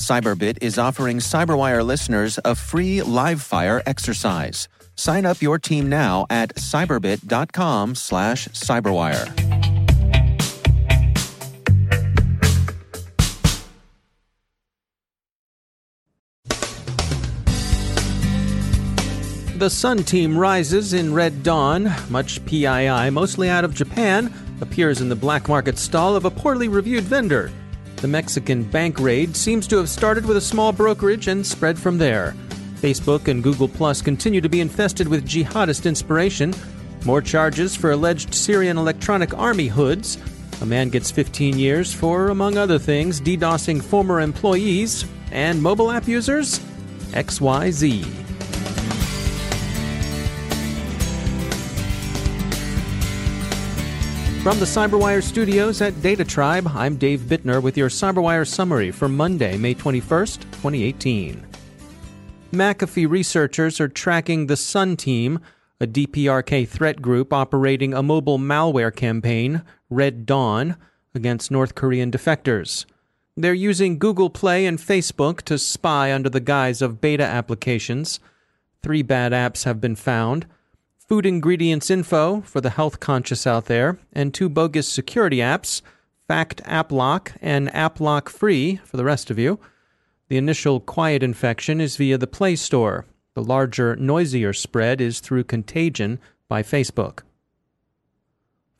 Cyberbit is offering Cyberwire listeners a free live fire exercise. Sign up your team now at cyberbit.com slash cyberwire. The Sun Team rises in Red Dawn. Much PII, mostly out of Japan, appears in the black market stall of a poorly reviewed vendor. The Mexican bank raid seems to have started with a small brokerage and spread from there. Facebook and Google Plus continue to be infested with jihadist inspiration. More charges for alleged Syrian Electronic Army hoods. A man gets 15 years for, among other things, DDoSing former employees. And mobile app users? XYZ. From the Cyberwire studios at Data Tribe, I'm Dave Bittner with your Cyberwire summary for Monday, May 21st, 2018. McAfee researchers are tracking the Sun Team, a DPRK threat group operating a mobile malware campaign, Red Dawn, against North Korean defectors. They're using Google Play and Facebook to spy under the guise of beta applications. Three bad apps have been found food ingredients info for the health conscious out there, and two bogus security apps, Fast AppLock and App Lock Free for the rest of you. The initial quiet infection is via the Play Store. The larger, noisier spread is through Contagion by Facebook.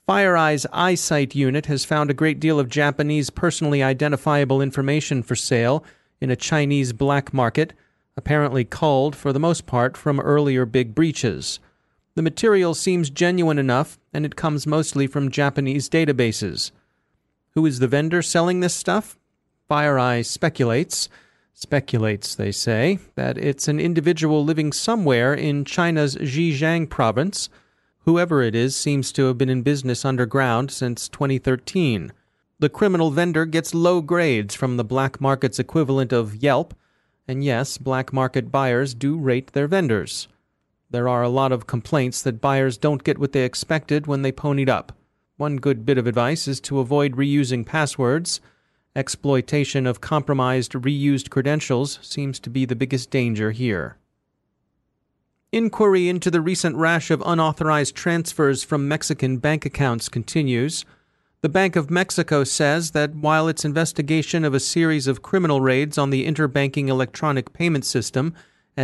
FireEye's iSight unit has found a great deal of Japanese personally identifiable information for sale in a Chinese black market, apparently culled for the most part from earlier big breaches. The material seems genuine enough, and it comes mostly from Japanese databases. Who is the vendor selling this stuff? FireEye speculates, speculates, they say, that it's an individual living somewhere in China's Zhejiang province. Whoever it is seems to have been in business underground since 2013. The criminal vendor gets low grades from the black market's equivalent of Yelp, and yes, black market buyers do rate their vendors. There are a lot of complaints that buyers don't get what they expected when they ponied up. One good bit of advice is to avoid reusing passwords. Exploitation of compromised reused credentials seems to be the biggest danger here. Inquiry into the recent rash of unauthorized transfers from Mexican bank accounts continues. The Bank of Mexico says that while its investigation of a series of criminal raids on the interbanking electronic payment system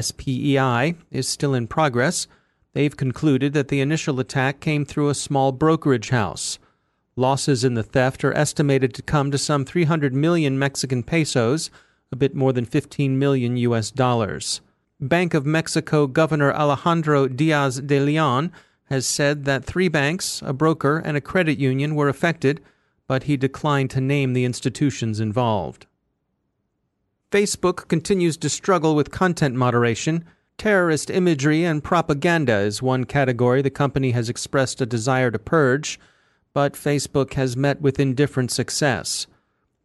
SPEI, is still in progress, they've concluded that the initial attack came through a small brokerage house. Losses in the theft are estimated to come to some 300 million Mexican pesos, a bit more than 15 million US dollars. Bank of Mexico Governor Alejandro Diaz de Leon has said that three banks, a broker, and a credit union were affected, but he declined to name the institutions involved. Facebook continues to struggle with content moderation. Terrorist imagery and propaganda is one category the company has expressed a desire to purge, but Facebook has met with indifferent success.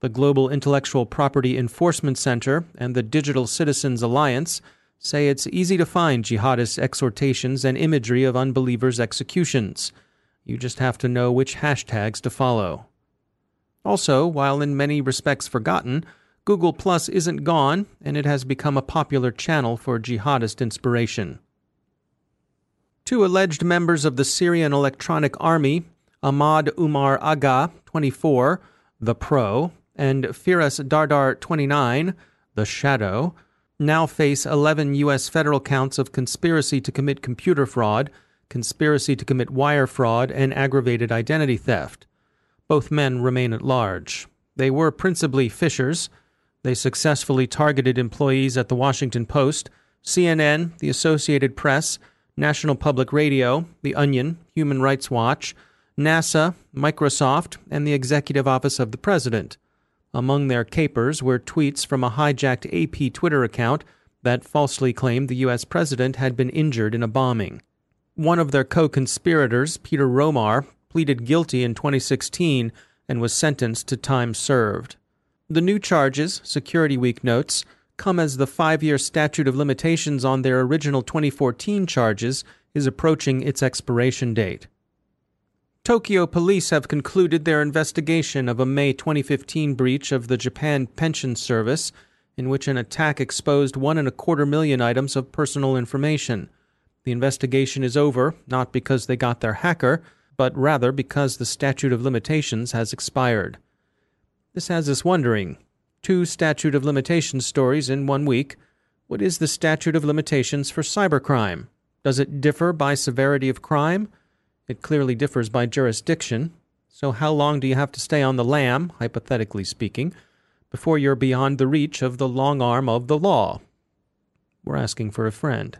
The Global Intellectual Property Enforcement Center and the Digital Citizens Alliance say it's easy to find jihadist exhortations and imagery of unbelievers' executions. You just have to know which hashtags to follow. Also, while in many respects forgotten, Google Plus isn't gone, and it has become a popular channel for jihadist inspiration. Two alleged members of the Syrian Electronic Army, Ahmad Umar Agha, 24, the Pro, and Firas Dardar, 29, the Shadow, now face 11 U.S. federal counts of conspiracy to commit computer fraud, conspiracy to commit wire fraud, and aggravated identity theft. Both men remain at large. They were principally phishers. They successfully targeted employees at the Washington Post, CNN, the Associated Press, National Public Radio, The Onion, Human Rights Watch, NASA, Microsoft, and the Executive Office of the President. Among their capers were tweets from a hijacked AP Twitter account that falsely claimed the U.S. president had been injured in a bombing. One of their co conspirators, Peter Romar, pleaded guilty in 2016 and was sentenced to time served. The new charges, Security Week notes, come as the five year statute of limitations on their original 2014 charges is approaching its expiration date. Tokyo police have concluded their investigation of a May 2015 breach of the Japan Pension Service, in which an attack exposed one and a quarter million items of personal information. The investigation is over, not because they got their hacker, but rather because the statute of limitations has expired. This has us wondering two statute of limitations stories in one week. What is the statute of limitations for cybercrime? Does it differ by severity of crime? It clearly differs by jurisdiction. So, how long do you have to stay on the lam, hypothetically speaking, before you're beyond the reach of the long arm of the law? We're asking for a friend.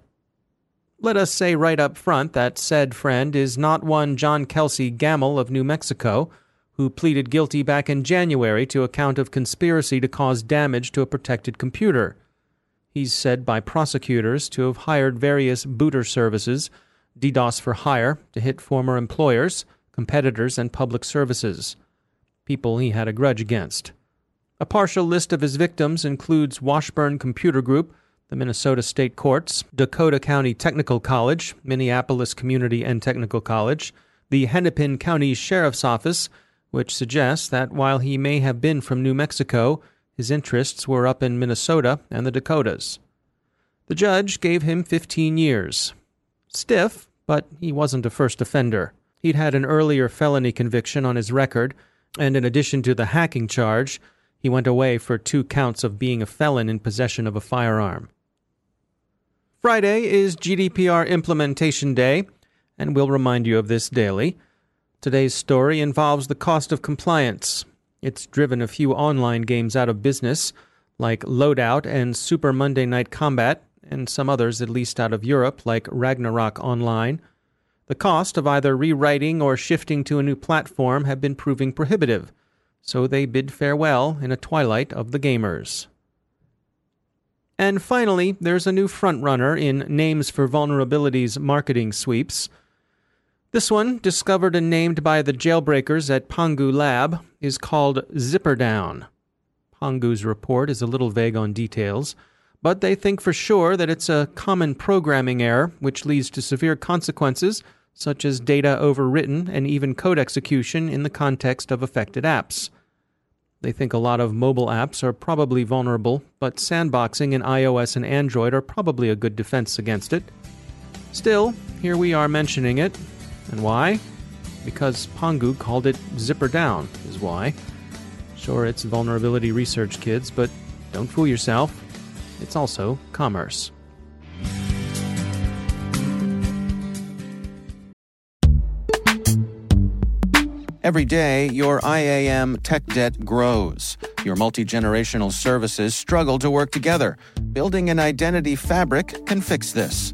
Let us say right up front that said friend is not one John Kelsey Gammell of New Mexico, who pleaded guilty back in January to a count of conspiracy to cause damage to a protected computer. He's said by prosecutors to have hired various booter services DDoS for hire to hit former employers, competitors, and public services, people he had a grudge against. A partial list of his victims includes Washburn Computer Group, the Minnesota State Courts, Dakota County Technical College, Minneapolis Community and Technical College, the Hennepin County Sheriff's Office, which suggests that while he may have been from New Mexico, his interests were up in Minnesota and the Dakotas. The judge gave him 15 years, Stiff, but he wasn't a first offender. He'd had an earlier felony conviction on his record, and in addition to the hacking charge, he went away for two counts of being a felon in possession of a firearm. Friday is GDPR Implementation Day, and we'll remind you of this daily. Today's story involves the cost of compliance. It's driven a few online games out of business, like Loadout and Super Monday Night Combat, and some others, at least out of Europe, like Ragnarok Online. The cost of either rewriting or shifting to a new platform have been proving prohibitive, so they bid farewell in a twilight of the gamers. And finally, there's a new frontrunner in Names for Vulnerabilities marketing sweeps. This one, discovered and named by the jailbreakers at Pangu Lab, is called Zipperdown. Pangu's report is a little vague on details, but they think for sure that it's a common programming error which leads to severe consequences such as data overwritten and even code execution in the context of affected apps. They think a lot of mobile apps are probably vulnerable, but sandboxing in iOS and Android are probably a good defense against it. Still, here we are mentioning it. And why? Because Pangu called it Zipper Down, is why. Sure, it's vulnerability research, kids, but don't fool yourself. It's also commerce. Every day, your IAM tech debt grows. Your multi generational services struggle to work together. Building an identity fabric can fix this.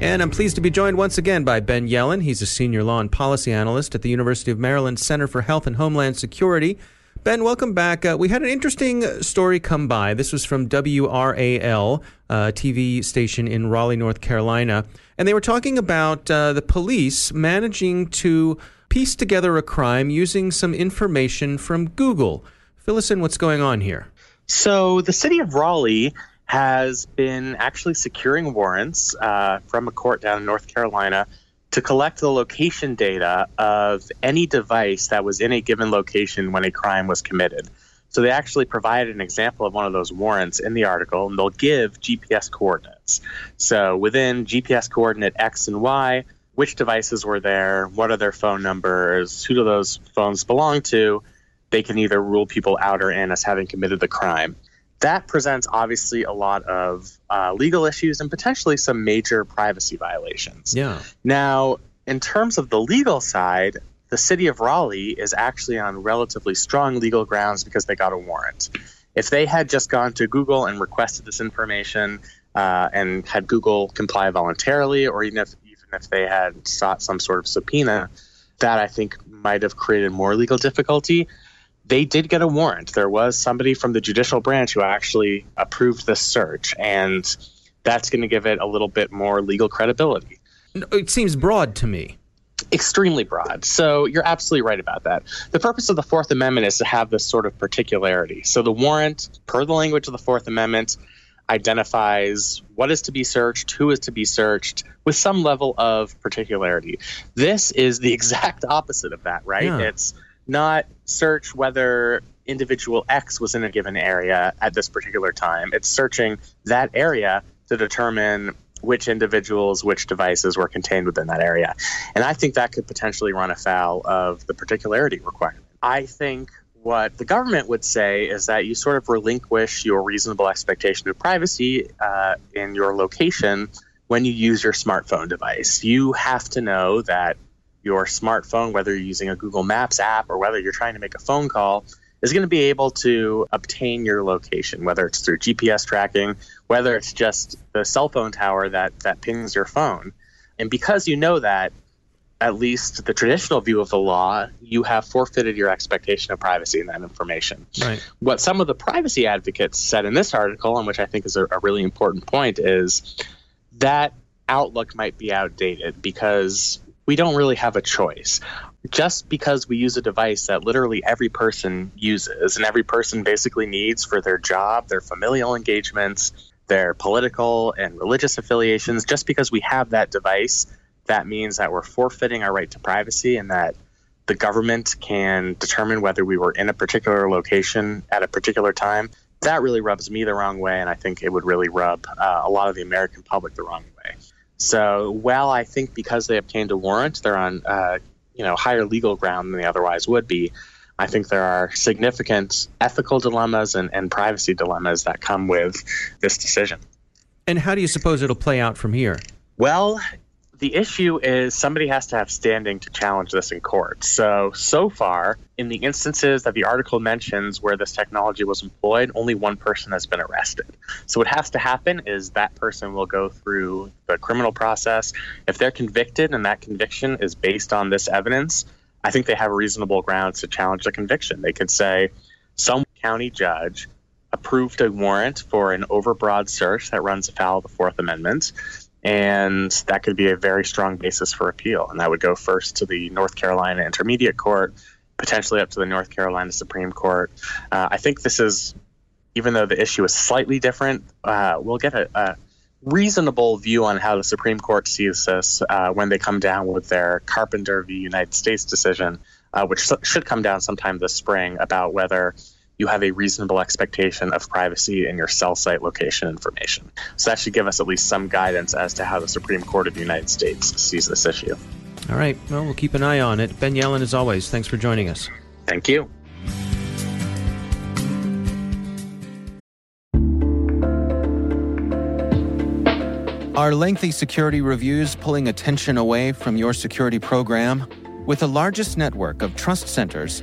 And I'm pleased to be joined once again by Ben Yelin. He's a senior law and policy analyst at the University of Maryland Center for Health and Homeland Security. Ben, welcome back. Uh, we had an interesting story come by. This was from WRAL, uh, TV station in Raleigh, North Carolina. And they were talking about uh, the police managing to piece together a crime using some information from Google. Fill us in what's going on here. So, the city of Raleigh has been actually securing warrants uh, from a court down in North Carolina to collect the location data of any device that was in a given location when a crime was committed. So they actually provided an example of one of those warrants in the article, and they'll give GPS coordinates. So within GPS coordinate X and Y, which devices were there, what are their phone numbers, who do those phones belong to, they can either rule people out or in as having committed the crime that presents obviously a lot of uh, legal issues and potentially some major privacy violations. Yeah. Now, in terms of the legal side, the city of Raleigh is actually on relatively strong legal grounds because they got a warrant. If they had just gone to Google and requested this information uh, and had Google comply voluntarily, or even if even if they had sought some sort of subpoena, that I think might have created more legal difficulty they did get a warrant. There was somebody from the judicial branch who actually approved the search, and that's going to give it a little bit more legal credibility. It seems broad to me. Extremely broad. So you're absolutely right about that. The purpose of the Fourth Amendment is to have this sort of particularity. So the warrant, per the language of the Fourth Amendment, identifies what is to be searched, who is to be searched, with some level of particularity. This is the exact opposite of that, right? Yeah. It's not search whether individual X was in a given area at this particular time. It's searching that area to determine which individuals, which devices were contained within that area. And I think that could potentially run afoul of the particularity requirement. I think what the government would say is that you sort of relinquish your reasonable expectation of privacy uh, in your location when you use your smartphone device. You have to know that your smartphone, whether you're using a Google Maps app or whether you're trying to make a phone call, is going to be able to obtain your location, whether it's through GPS tracking, whether it's just the cell phone tower that, that pings your phone. And because you know that, at least the traditional view of the law, you have forfeited your expectation of privacy in that information. Right. What some of the privacy advocates said in this article, and which I think is a, a really important point, is that outlook might be outdated because we don't really have a choice. Just because we use a device that literally every person uses and every person basically needs for their job, their familial engagements, their political and religious affiliations, just because we have that device, that means that we're forfeiting our right to privacy and that the government can determine whether we were in a particular location at a particular time. That really rubs me the wrong way, and I think it would really rub uh, a lot of the American public the wrong way. So, while I think because they obtained a warrant, they're on uh, you know higher legal ground than they otherwise would be. I think there are significant ethical dilemmas and, and privacy dilemmas that come with this decision. And how do you suppose it'll play out from here? Well, the issue is somebody has to have standing to challenge this in court. So, so far, in the instances that the article mentions where this technology was employed, only one person has been arrested. So, what has to happen is that person will go through the criminal process. If they're convicted and that conviction is based on this evidence, I think they have reasonable grounds to challenge the conviction. They could say, some county judge approved a warrant for an overbroad search that runs afoul of the Fourth Amendment and that could be a very strong basis for appeal. And that would go first to the North Carolina Intermediate Court, potentially up to the North Carolina Supreme Court. Uh, I think this is, even though the issue is slightly different, uh, we'll get a, a, reasonable view on how the Supreme Court sees this uh, when they come down with their Carpenter v. United States decision, uh, which should come down sometime this spring about whether you have a reasonable expectation of privacy in your cell site location information. So that should give us at least some guidance as to how the Supreme Court of the United States sees this issue. All right. Well, we'll keep an eye on it. Ben Yelin, as always, thanks for joining us. Thank you. Are lengthy security reviews pulling attention away from your security program? With the largest network of trust centers,